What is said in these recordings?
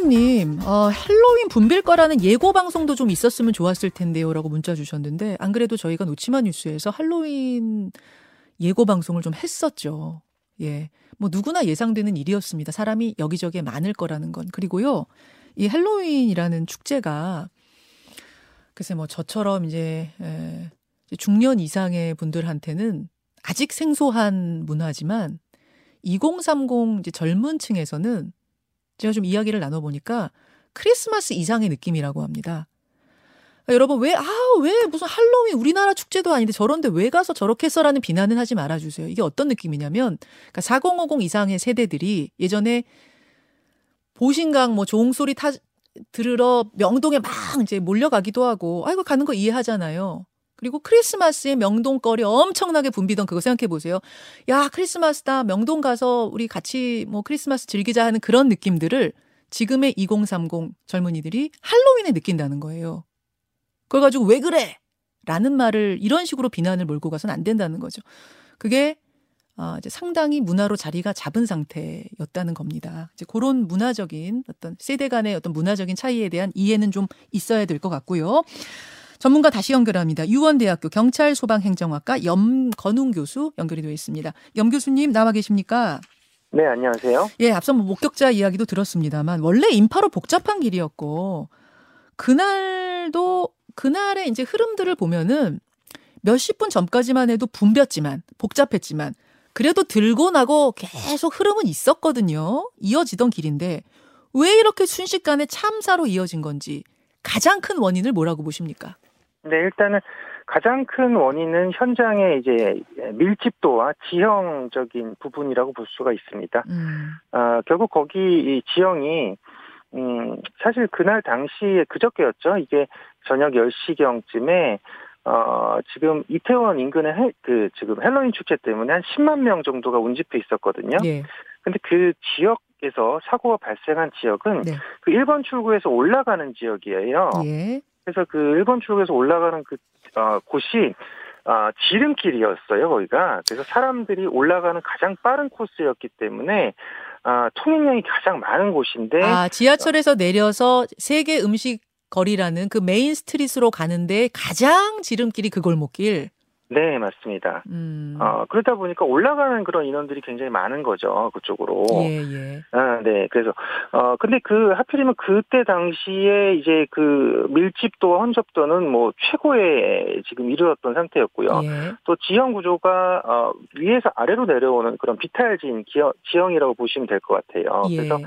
이주원님, 어, 할로윈 분빌 거라는 예고 방송도 좀 있었으면 좋았을 텐데요 라고 문자 주셨는데 안 그래도 저희가 놓치마 뉴스에서 할로윈 예고 방송을 좀 했었죠. 예, 뭐 누구나 예상되는 일이었습니다. 사람이 여기저기에 많을 거라는 건 그리고요, 이 할로윈이라는 축제가 글쎄 뭐 저처럼 이제 에, 중년 이상의 분들한테는 아직 생소한 문화지만 2030 이제 젊은 층에서는 제가 좀 이야기를 나눠보니까 크리스마스 이상의 느낌이라고 합니다. 그러니까 여러분 왜, 아, 왜 무슨 할로윈 우리나라 축제도 아닌데 저런데 왜 가서 저렇게 써라는 비난은 하지 말아주세요. 이게 어떤 느낌이냐면, 그러니까 4050 이상의 세대들이 예전에 보신강 뭐 종소리 타, 들으러 명동에 막 이제 몰려가기도 하고, 아이고, 가는 거 이해하잖아요. 그리고 크리스마스에 명동거리 엄청나게 붐비던 그거 생각해 보세요. 야, 크리스마스다. 명동 가서 우리 같이 뭐 크리스마스 즐기자 하는 그런 느낌들을 지금의 2030 젊은이들이 할로윈에 느낀다는 거예요. 그걸 가지고 왜 그래? 라는 말을 이런 식으로 비난을 몰고 가서는 안 된다는 거죠. 그게 아, 이제 상당히 문화로 자리가 잡은 상태였다는 겁니다. 이제 그런 문화적인 어떤 세대 간의 어떤 문화적인 차이에 대한 이해는 좀 있어야 될 것 같고요. 전문가 다시 연결합니다. 유원대학교 경찰소방행정학과 염건웅 교수 연결이 되어 있습니다. 염 교수님 나와 계십니까? 네, 안녕하세요. 예, 앞서 뭐 목격자 이야기도 들었습니다만 원래 인파로 복잡한 길이었고 그날도 그날의 이제 흐름들을 보면은 몇십 분 전까지만 해도 붐볐지만 복잡했지만 그래도 들고 나고 계속 흐름은 있었거든요. 이어지던 길인데 왜 이렇게 순식간에 참사로 이어진 건지 가장 큰 원인을 뭐라고 보십니까? 네, 일단은 가장 큰 원인은 현장의 이제 밀집도와 지형적인 부분이라고 볼 수가 있습니다. 음. 어, 결국 거기 이 지형이 음, 사실 그날 당시에 그저께였죠. 이게 저녁 10시경쯤에 어, 지금 이태원 인근의 해, 그 지금 헬로윈 축제 때문에 한 10만 명 정도가 운집해 있었거든요. 예. 근데 그 지역에서 사고가 발생한 지역은 네. 그 1번 출구에서 올라가는 지역이에요. 예. 그래서 그 1번 출구에서 올라가는 그 어, 곳이 어, 지름길이었어요, 거기가. 그래서 사람들이 올라가는 가장 빠른 코스였기 때문에 어, 통행량이 가장 많은 곳인데. 아, 지하철에서 내려서 세계 음식 거리라는 그 메인 스트릿으로 가는데 가장 지름길이 그 골목길. 네, 맞습니다. 음. 어, 그러다 보니까 올라가는 그런 인원들이 굉장히 많은 거죠, 그쪽으로. 예, 예. 아, 네. 그래서, 어, 근데 그, 하필이면 그때 당시에 이제 그 밀집도와 혼접도는 뭐 최고에 지금 이르렀던 상태였고요. 예. 또 지형 구조가, 어, 위에서 아래로 내려오는 그런 비탈진 기어, 지형이라고 보시면 될 것 같아요. 예. 그래서,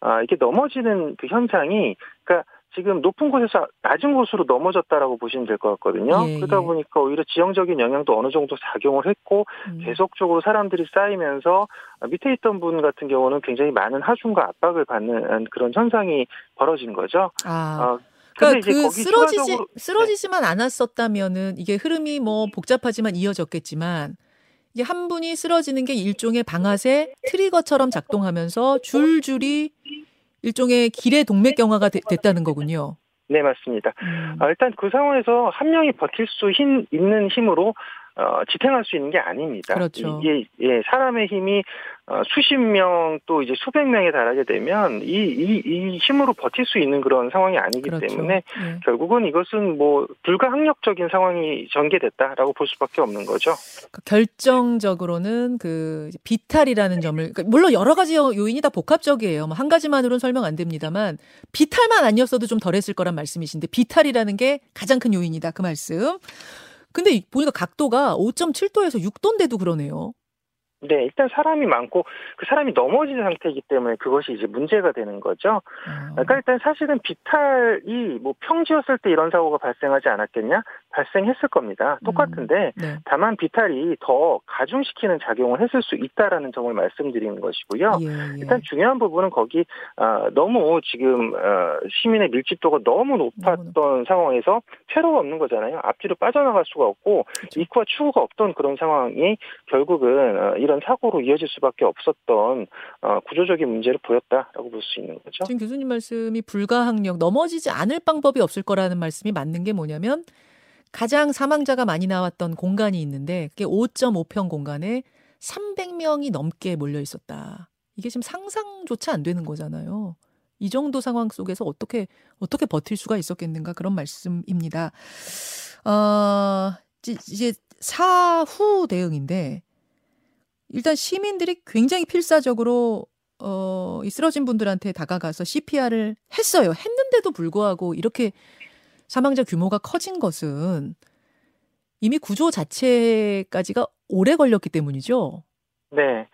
아, 이렇게 넘어지는 그 현상이, 그러니까 지금 높은 곳에서 낮은 곳으로 넘어졌다라고 보시면 될 것 같거든요. 예, 그러다 예. 보니까 오히려 지형적인 영향도 어느 정도 작용을 했고 음. 계속적으로 사람들이 쌓이면서 밑에 있던 분 같은 경우는 굉장히 많은 하중과 압박을 받는 그런 현상이 벌어진 거죠. 아. 어, 그러니까 그 쓰러지지 추가적으로... 쓰러지지만 네. 않았었다면은 이게 흐름이 뭐 복잡하지만 이어졌겠지만 이게 한 분이 쓰러지는 게 일종의 방아쇠 트리거처럼 작동하면서 줄줄이 일종의 길의 동맥경화가 되, 됐다는 거군요. 네, 맞습니다. 음. 아, 일단 그 상황에서 한 명이 버틸 수 힘, 있는 힘으로 어, 지탱할 수 있는 게 아닙니다. 그렇죠. 이게 예, 사람의 힘이 어, 수십 명 또 이제 수백 명에 달하게 되면 이, 이, 이 힘으로 버틸 수 있는 그런 상황이 아니기 그렇죠. 때문에 예. 결국은 이것은 뭐 불가항력적인 상황이 전개됐다라고 볼 수밖에 없는 거죠. 그러니까 결정적으로는 그 비탈이라는 점을 그러니까 물론 여러 가지 요인이 다 복합적이에요. 뭐 한 가지만으로는 설명 안 됩니다만 비탈만 아니었어도 좀 덜했을 거란 말씀이신데 비탈이라는 게 가장 큰 요인이다 그 말씀. 근데 보니까 각도가 5.7도에서 6도인데도 그러네요. 네, 일단 사람이 많고 그 사람이 넘어진 상태이기 때문에 그것이 이제 문제가 되는 거죠. 아. 그러니까 일단 사실은 비탈이 뭐 평지였을 때 이런 사고가 발생하지 않았겠냐? 발생했을 겁니다. 똑같은데 음. 네. 다만 비탈이 더 가중시키는 작용을 했을 수 있다라는 점을 말씀드리는 것이고요. 예, 예. 일단 중요한 부분은 거기 어, 너무 지금 어, 시민의 밀집도가 너무 높았던 너무 상황에서 퇴로가 없는 거잖아요. 앞뒤로 빠져나갈 수가 없고 그렇죠. 입구와 출구가 없던 그런 상황이 결국은 어, 이런 사고로 이어질 수밖에 없었던 어, 구조적인 문제를 보였다라고 볼 수 있는 거죠. 지금 교수님 말씀이 불가항력 넘어지지 않을 방법이 없을 거라는 말씀이 맞는 게 뭐냐면 가장 사망자가 많이 나왔던 공간이 있는데 그게 5.5평 공간에 300명이 넘게 몰려 있었다. 이게 지금 상상조차 안 되는 거잖아요. 이 정도 상황 속에서 어떻게 어떻게 버틸 수가 있었겠는가 그런 말씀입니다. 어, 이제 사후 대응인데 일단 시민들이 굉장히 필사적으로 어, 이 쓰러진 분들한테 다가가서 CPR을 했어요. 했는데도 불구하고 이렇게 사망자 규모가 커진 것은 이미 구조 자체까지가 오래 걸렸기 때문이죠. 네.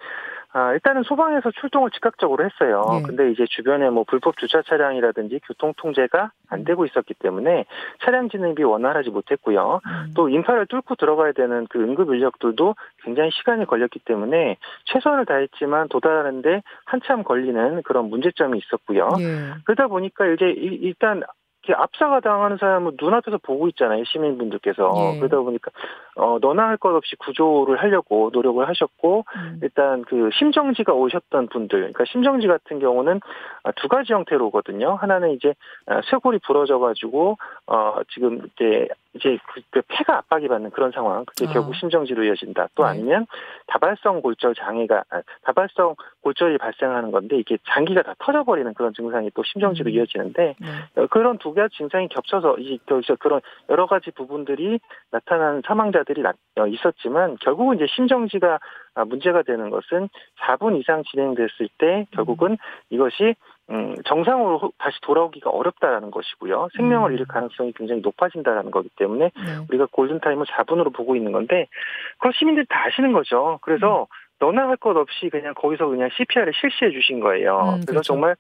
아, 일단은 소방에서 출동을 즉각적으로 했어요. 네. 근데 이제 주변에 뭐 불법 주차 차량이라든지 교통 통제가 안 음. 되고 있었기 때문에 차량 진입이 원활하지 못했고요. 음. 또 인파를 뚫고 들어가야 되는 그 응급 인력들도 굉장히 시간이 걸렸기 때문에 최선을 다했지만 도달하는데 한참 걸리는 그런 문제점이 있었고요. 네. 그러다 보니까 이제 일단 이렇게 압사가 당하는 사람은 눈앞에서 보고 있잖아요 시민분들께서 예. 그러다 보니까 어 너나 할 것 없이 구조를 하려고 노력을 하셨고 음. 일단 그 심정지가 오셨던 분들 그러니까 심정지 같은 경우는 아, 두 가지 형태로 오거든요 하나는 이제 아, 쇄골이 부러져 가지고 어 지금 이제 이제 그 폐가 압박이 받는 그런 상황 그게 아. 결국 심정지로 이어진다 또 네. 아니면 다발성 골절 장애가 다발성 골절이 발생하는 건데 이게 장기가 다 터져버리는 그런 증상이 또 심정지로 음. 이어지는데 네. 어, 그런 두 가지 증상이 겹쳐서 이 그런 여러 가지 부분들이 나타나는 사망자들이 어, 있었지만 결국은 이제 심정지가 아, 문제가 되는 것은 4분 이상 진행됐을 때 결국은 이것이 음, 정상으로 다시 돌아오기가 어렵다라는 것이고요. 생명을 음. 잃을 가능성이 굉장히 높아진다라는 거기 때문에 네. 우리가 골든타임을 4분으로 보고 있는 건데 그걸 시민들이 다 아시는 거죠. 그래서 음. 너나 할 것 없이 그냥 거기서 그냥 CPR을 실시해 주신 거예요. 음, 그래서 그렇죠. 정말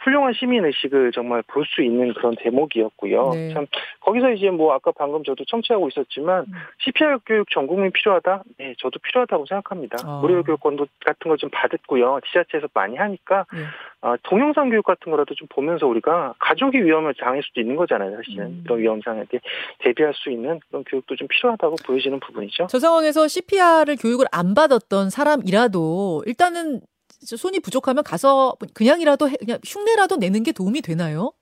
훌륭한 시민 의식을 정말 볼 수 있는 그런 대목이었고요. 네. 참 거기서 이제 뭐 아까 방금 저도 청취하고 있었지만 음. CPR 교육 전 국민 필요하다. 네, 저도 필요하다고 생각합니다. 아. 무료 교육권도 같은 걸 좀 받았고요. 지자체에서 많이 하니까 네. 어, 동영상 교육 같은 거라도 좀 보면서 우리가 가족이 위험을 당할 수도 있는 거잖아요. 사실은 음. 그런 위험상에게 대비할 수 있는 그런 교육도 좀 필요하다고 보여지는 부분이죠. 저 상황에서 CPR을 교육을 안 받았던 사람이라도 일단은 손이 부족하면 가서 그냥이라도 해, 그냥 흉내라도 내는 게 도움이 되나요?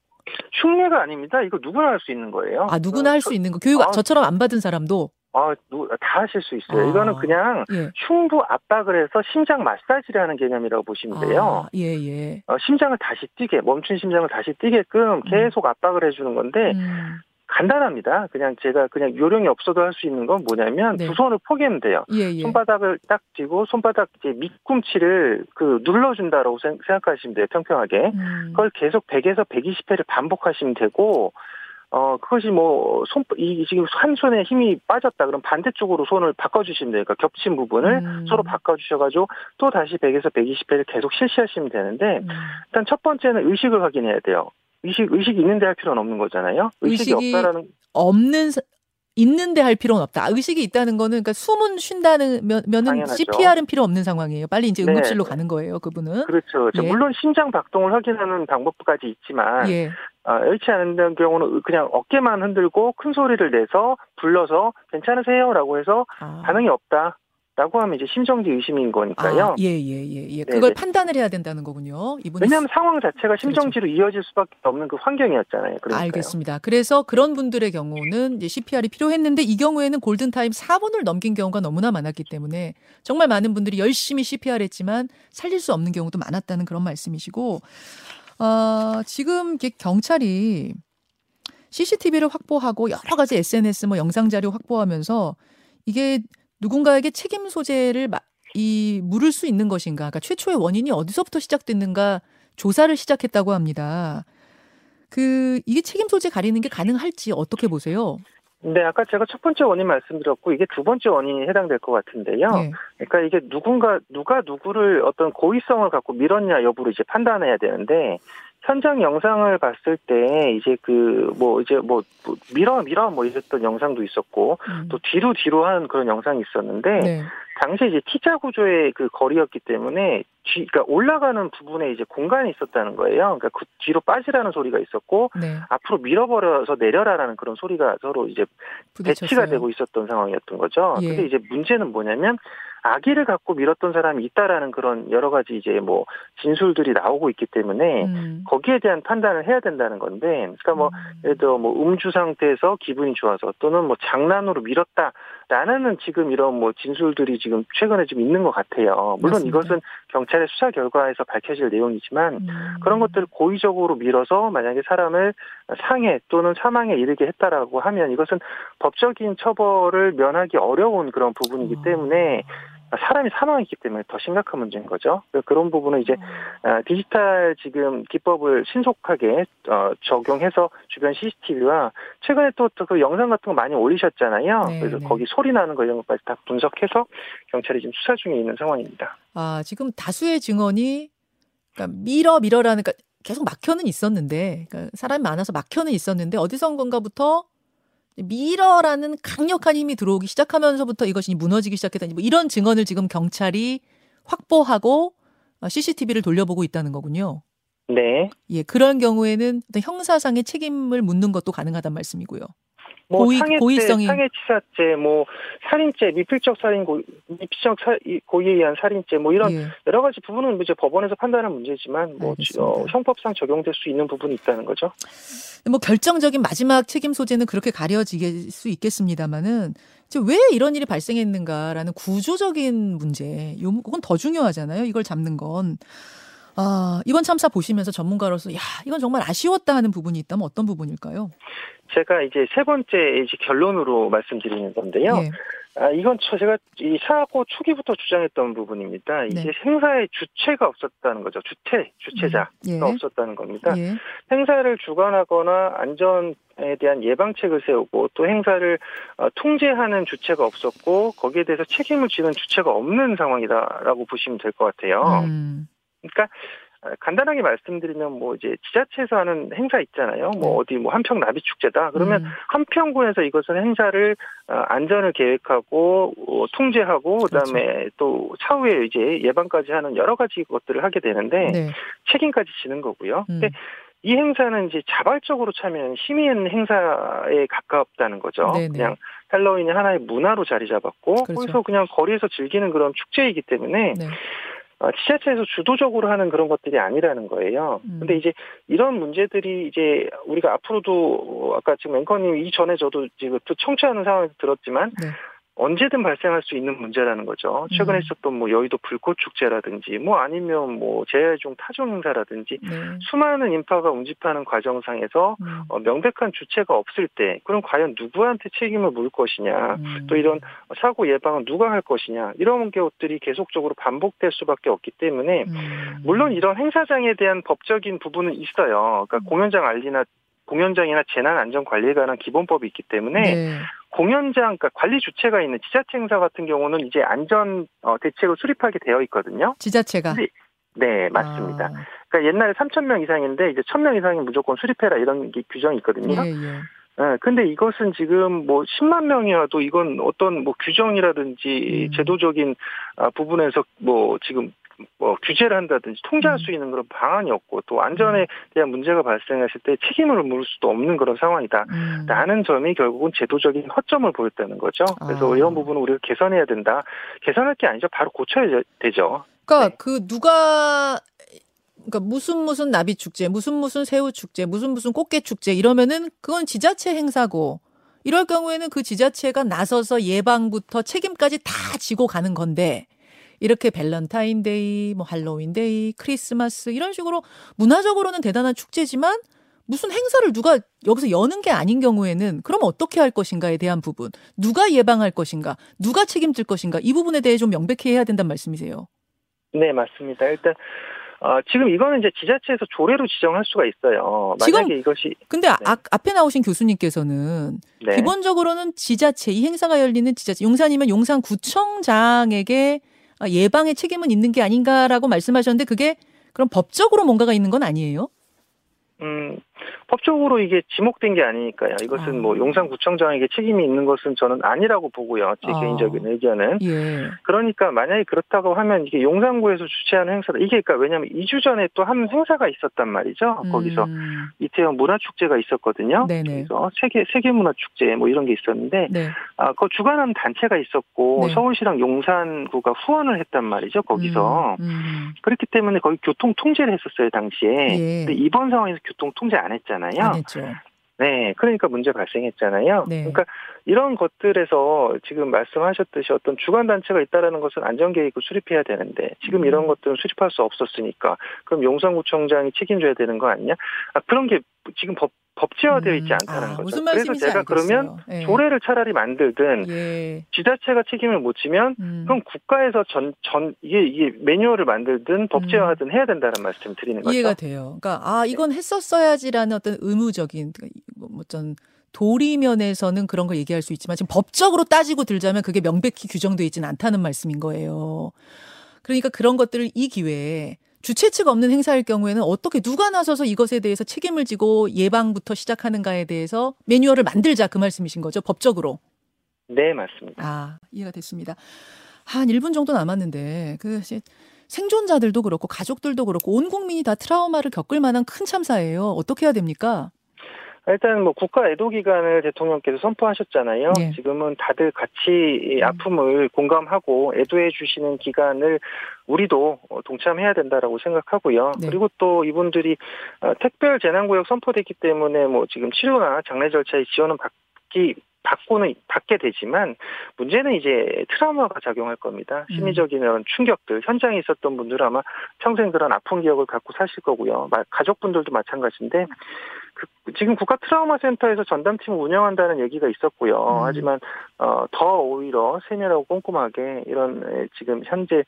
흉내가 아닙니다. 이거 누구나 할 수 있는 거예요. 아 누구나 할 수 있는 거. 교육 아, 저처럼 안 받은 사람도. 아, 다 하실 수 있어요. 아, 이거는 그냥 예. 흉부 압박을 해서 심장 마사지를 하는 개념이라고 보시면 돼요. 아, 예, 예. 어, 심장을 다시 뛰게, 멈춘 심장을 다시 뛰게끔 음. 계속 음. 압박을 해주는 건데, 음. 간단합니다. 그냥 제가 그냥 요령이 없어도 할 수 있는 건 뭐냐면 네. 두 손을 포개면 돼요. 예, 예. 손바닥을 딱 쥐고 손바닥 이제 밑꿈치를 그 눌러준다라고 생각하시면 돼요. 평평하게. 음. 그걸 계속 100에서 120회를 반복하시면 되고 어, 그것이 뭐, 손, 이, 지금 한 손에 힘이 빠졌다. 그럼 반대쪽으로 손을 바꿔주시면 돼요. 그러니까 겹친 부분을 음. 서로 바꿔주셔가지고 또 다시 100에서 120회를 계속 실시하시면 되는데, 음. 일단 첫 번째는 의식을 확인해야 돼요. 의식 의식이 있는데 할 필요는 없는 거잖아요. 의식이, 의식이 없다라는 없는 있는데 할 필요는 없다. 의식이 있다는 거는 그러니까 숨은 쉰다는 면, 면은 CPR은 필요 없는 상황이에요. 빨리 이제 응급실로 네. 가는 거예요. 그분은. 그렇죠. 예. 물론 심장 박동을 확인하는 방법까지 있지만 예. 어, 잃지 않는 경우는 그냥 어깨만 흔들고 큰 소리를 내서 불러서 괜찮으세요라고 해서 아. 반응이 없다. 라고 하면 이제 심정지 의심인 거니까요. 아, 예, 예, 예, 예. 그걸 판단을 해야 된다는 거군요. 이분 왜냐하면 상황 자체가 그렇죠. 심정지로 그렇죠. 이어질 수밖에 없는 그 환경이었잖아요. 그러니까요. 알겠습니다. 그래서 그런 분들의 경우는 이제 CPR이 필요했는데 이 경우에는 골든타임 4분을 넘긴 경우가 너무나 많았기 때문에 정말 많은 분들이 열심히 CPR 했지만 살릴 수 없는 경우도 많았다는 그런 말씀이시고, 어, 지금 경찰이 CCTV를 확보하고 여러 가지 SNS 뭐 영상 자료 확보하면서 이게 누군가에게 책임 소재를 이 물을 수 있는 것인가? 그러니까 최초의 원인이 어디서부터 시작됐는가 조사를 시작했다고 합니다. 그 이게 책임 소재 가리는 게 가능할지 어떻게 보세요? 네, 아까 제가 첫 번째 원인 말씀드렸고 이게 두 번째 원인이 해당될 것 같은데요. 네. 그러니까 이게 누군가 누가 누구를 어떤 고의성을 갖고 밀었냐 여부를 이제 판단해야 되는데 현장 영상을 봤을 때 이제 그 뭐 이제 뭐, 뭐 밀어 밀어 뭐 이랬던 영상도 있었고 음. 또 뒤로 뒤로 하는 그런 영상이 있었는데 네. 당시 이제 T자 구조의 그 거리였기 때문에 뒤, 그러니까 올라가는 부분에 이제 공간이 있었다는 거예요. 그러니까 그 뒤로 빠지라는 소리가 있었고 네. 앞으로 밀어버려서 내려라라는 그런 소리가 서로 이제 부딪혔어요. 배치가 되고 있었던 상황이었던 거죠. 예. 근데 이제 문제는 뭐냐면 아기를 갖고 밀었던 사람이 있다라는 그런 여러 가지 이제 뭐 진술들이 나오고 있기 때문에 음. 거기에 대한 판단을 해야 된다는 건데 그러니까 뭐 음. 예를 들어 뭐 음주 상태에서 기분이 좋아서 또는 뭐 장난으로 밀었다 라는 지금 이런 뭐 진술들이 지금 최근에 좀 있는 것 같아요. 물론 맞습니다. 이것은 경찰의 수사 결과에서 밝혀질 내용이지만 음. 그런 것들을 고의적으로 밀어서 만약에 사람을 상해 또는 사망에 이르게 했다라고 하면 이것은 법적인 처벌을 면하기 어려운 그런 부분이기 어. 때문에 사람이 사망했기 때문에 더 심각한 문제인 거죠. 그런 부분은 이제 음. 디지털 지금 기법을 신속하게 어, 적용해서 주변 CCTV와 최근에 또 그 영상 같은 거 많이 올리셨잖아요. 네, 그래서 네. 거기 소리 나는 거 이런 것까지 다 분석해서 경찰이 지금 수사 중에 있는 상황입니다. 아 지금 다수의 증언이 그러니까 밀어 밀어라는 그러니까 계속 막혀는 있었는데 그러니까 사람이 많아서 막혀는 있었는데 어디선건가부터 밀어라는 강력한 힘이 들어오기 시작하면서부터 이것이 무너지기 시작했다니 뭐 이런 증언을 지금 경찰이 확보하고 CCTV를 돌려보고 있다는 거군요. 네. 예, 그런 경우에는 형사상의 책임을 묻는 것도 가능하단 말씀이고요. 뭐 고의, 상해죄, 고의성이 상해치사죄, 뭐 살인죄, 미필적 살인 고 미필적 사, 고의에 의한 살인죄, 뭐 이런 예. 여러 가지 부분은 이제 법원에서 판단하는 문제지만 뭐 어, 형법상 적용될 수 있는 부분이 있다는 거죠. 뭐 결정적인 마지막 책임 소재는 그렇게 가려질 수 있겠습니다만은 왜 이런 일이 발생했는가라는 구조적인 문제, 요건 더 중요하잖아요. 이걸 잡는 건. 아, 이번 참사 보시면서 전문가로서 야, 이건 정말 아쉬웠다 하는 부분이 있다면 어떤 부분일까요? 제가 이제 세 번째 이제 결론으로 말씀드리는 건데요. 예. 아, 이건 제가 이 사고 초기부터 주장했던 부분입니다. 네. 이제 행사의 주체가 없었다는 거죠. 주체, 주체자가 음, 예. 없었다는 겁니다. 예. 행사를 주관하거나 안전에 대한 예방책을 세우고 또 행사를 어, 통제하는 주체가 없었고 거기에 대해서 책임을 지는 주체가 없는 상황이다라고 보시면 될 것 같아요. 음. 그러니까 아, 간단하게 말씀드리면 뭐 이제 지자체에서 하는 행사 있잖아요. 뭐 네. 어디 뭐 한평 나비 축제다. 그러면 음. 한평군에서 이것은 행사를 어, 안전을 계획하고 어, 통제하고 그다음에 그렇죠. 또 차후에 이제 예방까지 하는 여러 가지 것들을 하게 되는데 네. 책임까지 지는 거고요. 음. 근데 이 행사는 이제 자발적으로 참여하는 시민 행사에 가깝다는 거죠. 네네. 그냥 헬로윈이 하나의 문화로 자리 잡았고 그렇죠. 거기서 그냥 거리에서 즐기는 그런 축제이기 때문에 네. 어, 지자체에서 주도적으로 하는 그런 것들이 아니라는 거예요. 음. 근데 이제 이런 문제들이 이제 우리가 앞으로도 아까 지금 앵커님 이전에 저도 지금 청취하는 상황에서 들었지만 네. 언제든 발생할 수 있는 문제라는 거죠. 최근에 음. 있었던 뭐 여의도 불꽃 축제라든지 뭐 아니면 뭐 재해중 타종 행사라든지 네. 수많은 인파가 운집하는 과정상에서 음. 어, 명백한 주체가 없을 때 그럼 과연 누구한테 책임을 물 것이냐 음. 또 이런 사고 예방은 누가 할 것이냐 이런 것들이 계속적으로 반복될 수밖에 없기 때문에 음. 물론 이런 행사장에 대한 법적인 부분은 있어요. 그러니까 음. 공연장 알리나 공연장이나 재난 안전 관리에 관한 기본법이 있기 때문에 네. 공연장 그러니까 관리 주체가 있는 지자체 행사 같은 경우는 이제 안전 어, 대책을 수립하게 되어 있거든요. 지자체가 네, 맞습니다. 아. 그러니까 옛날에 3천 명 이상인데 이제 1,000명 이상이 무조건 수립해라 이런 게 규정이 있거든요. 예, 예. 네, 근데 이것은 지금 뭐 10만 명이어도 이건 어떤 뭐 규정이라든지 음. 제도적인 아, 부분에서 뭐 지금 뭐 규제를 한다든지 통제할 음. 수 있는 그런 방안이 없고 또 안전에 음. 대한 문제가 발생했을 때 책임을 물을 수도 없는 그런 상황이다라는 음. 점이 결국은 제도적인 허점을 보였다는 거죠. 그래서 아. 이런 부분은 우리가 개선해야 된다. 개선할 게 아니죠. 바로 고쳐야 되죠. 그러니까 네. 그 누가 그러니까 무슨 무슨 나비 축제, 무슨 무슨 새우 축제, 무슨 무슨 꽃게 축제 이러면은 그건 지자체 행사고 이럴 경우에는 그 지자체가 나서서 예방부터 책임까지 다 지고 가는 건데 이렇게 밸런타인데이, 뭐 할로윈데이, 크리스마스 이런 식으로 문화적으로는 대단한 축제지만 무슨 행사를 누가 여기서 여는 게 아닌 경우에는 그럼 어떻게 할 것인가에 대한 부분, 누가 예방할 것인가, 누가 책임질 것인가 이 부분에 대해 좀 명백히 해야 된다는 말씀이세요. 네, 맞습니다. 일단 어, 지금 이거는 이제 지자체에서 조례로 지정할 수가 있어요. 만약에 지금, 이것이 근데 네. 아, 앞에 나오신 교수님께서는 네. 기본적으로는 지자체 이 행사가 열리는 지자체 용산이면 용산구청장에게 아, 예방의 책임은 있는 게 아닌가라고 말씀하셨는데 그게 그럼 법적으로 뭔가가 있는 건 아니에요? 음, 법적으로 이게 지목된 게 아니니까요. 이것은 아. 뭐 용산구청장에게 책임이 있는 것은 저는 아니라고 보고요. 제 아. 개인적인 의견은. 예. 그러니까 만약에 그렇다고 하면 이게 용산구에서 주최하는 행사다. 이게 그러니까 왜냐하면 2주 전에 또 한 행사가 있었단 말이죠. 음. 거기서 이태원 문화축제가 있었거든요. 네네. 그래서 세계 세계 문화축제 뭐 이런 게 있었는데 네. 아, 그 주관하는 단체가 있었고 네. 서울시랑 용산구가 후원을 했단 말이죠. 거기서 음. 음. 그렇기 때문에 거기 교통 통제를 했었어요 당시에. 예. 근데 이번 상황에서 교통 통제 안 했잖아요. 안 했죠. 네, 그러니까 문제 발생했잖아요. 네. 그러니까 이런 것들에서 지금 말씀하셨듯이 어떤 주관 단체가 있다라는 것은 안전 계획을 수립해야 되는데 지금 음. 이런 것들은 수립할 수 없었으니까 그럼 용산구청장이 책임져야 되는 거 아니냐? 아, 그런 게 지금 법 법제화되어 있지 음. 않다는 아, 거죠. 그래서 제가 알겠어요. 그러면 예. 조례를 차라리 만들든 예. 지자체가 책임을 못 지면 음. 그럼 국가에서 전, 전 이게 이게 매뉴얼을 만들든 법제화하든 음. 해야 된다는 말씀 드리는 거죠. 이해가 돼요. 그러니까 아 이건 했었어야지라는 어떤 의무적인 그러니까 뭐전 도리면에서는 그런 걸 얘기할 수 있지만 지금 법적으로 따지고 들자면 그게 명백히 규정되어 있지는 않다는 말씀인 거예요. 그러니까 그런 것들을 이 기회에 주최 측 없는 행사일 경우에는 어떻게 누가 나서서 이것에 대해서 책임을 지고 예방부터 시작하는가에 대해서 매뉴얼을 만들자 그 말씀이신 거죠 법적으로. 네 맞습니다. 아 이해가 됐습니다. 한 1분 정도 남았는데 그 생존자들도 그렇고 가족들도 그렇고 온 국민이 다 트라우마를 겪을 만한 큰 참사예요. 어떻게 해야 됩니까? 일단 뭐 국가 애도 기간을 대통령께서 선포하셨잖아요. 네. 지금은 다들 같이 음. 아픔을 공감하고 애도해 주시는 기간을 우리도 동참해야 된다라고 생각하고요. 네. 그리고 또 이분들이 어, 특별 재난구역 선포됐기 때문에 뭐 지금 치료나 장례 절차에 지원은 받기 받고는 받게 되지만 문제는 이제 트라우마가 작용할 겁니다. 음. 심리적인 이런 충격들 현장에 있었던 분들은 아마 평생 그런 아픈 기억을 갖고 사실 거고요. 가족분들도 마찬가지인데 그, 지금 국가 트라우마 센터에서 전담팀을 운영한다는 얘기가 있었고요. 음. 하지만 어, 더 오히려 세밀하고 꼼꼼하게 이런 지금 현재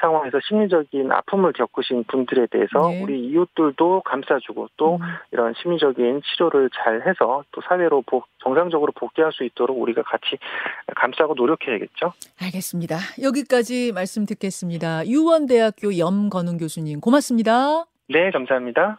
상황에서 심리적인 아픔을 겪으신 분들에 대해서 네. 우리 이웃들도 감싸주고 또 음. 이런 심리적인 치료를 잘 해서 또 사회로 복, 정상적으로 복귀할 수 있도록 우리가 같이 감싸고 노력해야겠죠. 알겠습니다. 여기까지 말씀 듣겠습니다. 유원대학교 염건웅 교수님 고맙습니다. 네, 감사합니다.